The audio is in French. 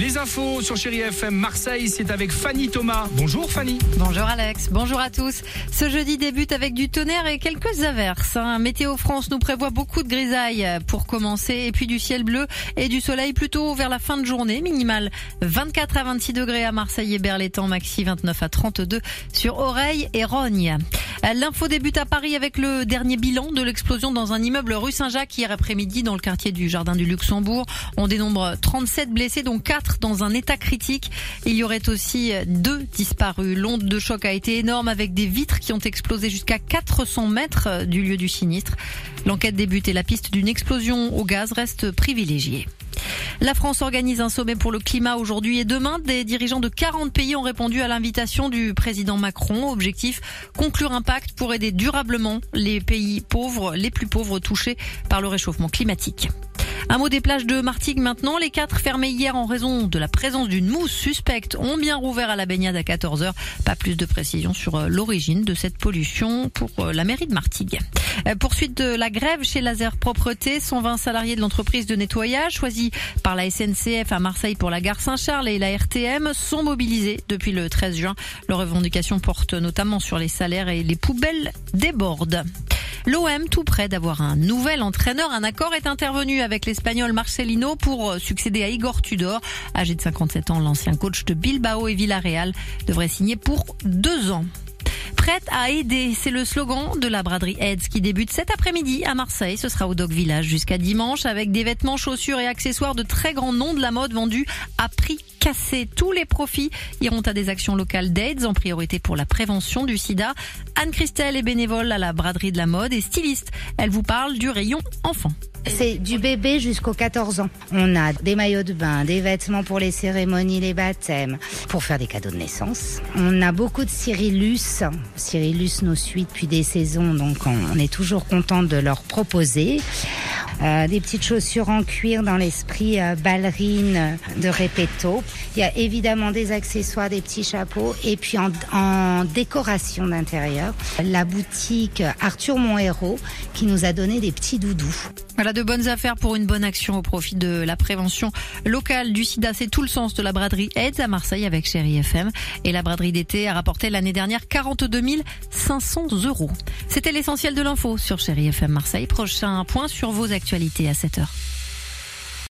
Les infos sur Chéri FM Marseille, c'est avec Fanny Thomas. Bonjour Fanny. Bonjour Alex, bonjour à tous. Ce jeudi débute avec du tonnerre et quelques averses. Hein. Météo France nous prévoit beaucoup de grisailles pour commencer et puis du ciel bleu et du soleil plutôt vers la fin de journée. Minimal 24 à 26 degrés à Marseille et Berlétan, maxi 29 à 32 sur Oreille et Rogne. L'info débute à Paris avec le dernier bilan de l'explosion dans un immeuble rue Saint-Jacques hier après-midi dans le quartier du Jardin du Luxembourg. On dénombre 37 blessés dont 4 dans un état critique. Il y aurait aussi deux disparus. L'onde de choc a été énorme avec des vitres qui ont explosé jusqu'à 400 mètres du lieu du sinistre. L'enquête débute et la piste d'une explosion au gaz reste privilégiée. La France organise un sommet pour le climat aujourd'hui et demain. Des dirigeants de 40 pays ont répondu à l'invitation du président Macron. Objectif, conclure un pacte pour aider durablement les pays pauvres, les plus pauvres touchés par le réchauffement climatique. Un mot des plages de Martigues maintenant. Les quatre fermées hier en raison de la présence d'une mousse suspecte ont bien rouvert à la baignade à 14h. Pas plus de précisions sur euh, l'origine de cette pollution pour euh, la mairie de Martigues. Euh, poursuite de la grève chez Laser Propreté. 120 salariés de l'entreprise de nettoyage choisis par la SNCF à Marseille pour la gare Saint-Charles et la RTM sont mobilisés depuis le 13 juin. Leurs revendications portent notamment sur les salaires et les poubelles débordent. L'OM, tout près d'avoir un nouvel entraîneur, un accord est intervenu avec l'Espagnol Marcelino pour euh, succéder à Igor Tudor. Âgé de 57 ans, l'ancien coach de Bilbao et Villarreal devrait signer pour deux ans prête à aider. C'est le slogan de la braderie Heads qui débute cet après-midi à Marseille. Ce sera au Dog Village jusqu'à dimanche avec des vêtements, chaussures et accessoires de très grands noms de la mode vendus à prix cassé. Tous les profits iront à des actions locales d'AIDS en priorité pour la prévention du sida. Anne-Christelle est bénévole à la braderie de la mode et styliste. Elle vous parle du rayon enfant. C'est du bébé jusqu'aux 14 ans. On a des maillots de bain, des vêtements pour les cérémonies, les baptêmes, pour faire des cadeaux de naissance. On a beaucoup de Cyrillus. Cyrillus nous suit depuis des saisons, donc on est toujours content de leur proposer. Euh, des petites chaussures en cuir dans l'esprit euh, ballerine de Repetto. Il y a évidemment des accessoires, des petits chapeaux et puis en, en décoration d'intérieur, la boutique Arthur Mon Héros qui nous a donné des petits doudous. Voilà de bonnes affaires pour une bonne action au profit de la prévention locale du sida. C'est tout le sens de la braderie AIDS à Marseille avec Chéri FM. Et la braderie d'été a rapporté l'année dernière 42 500 euros. C'était l'essentiel de l'info sur Chéri FM Marseille. Prochain point sur vos actualités à 7h.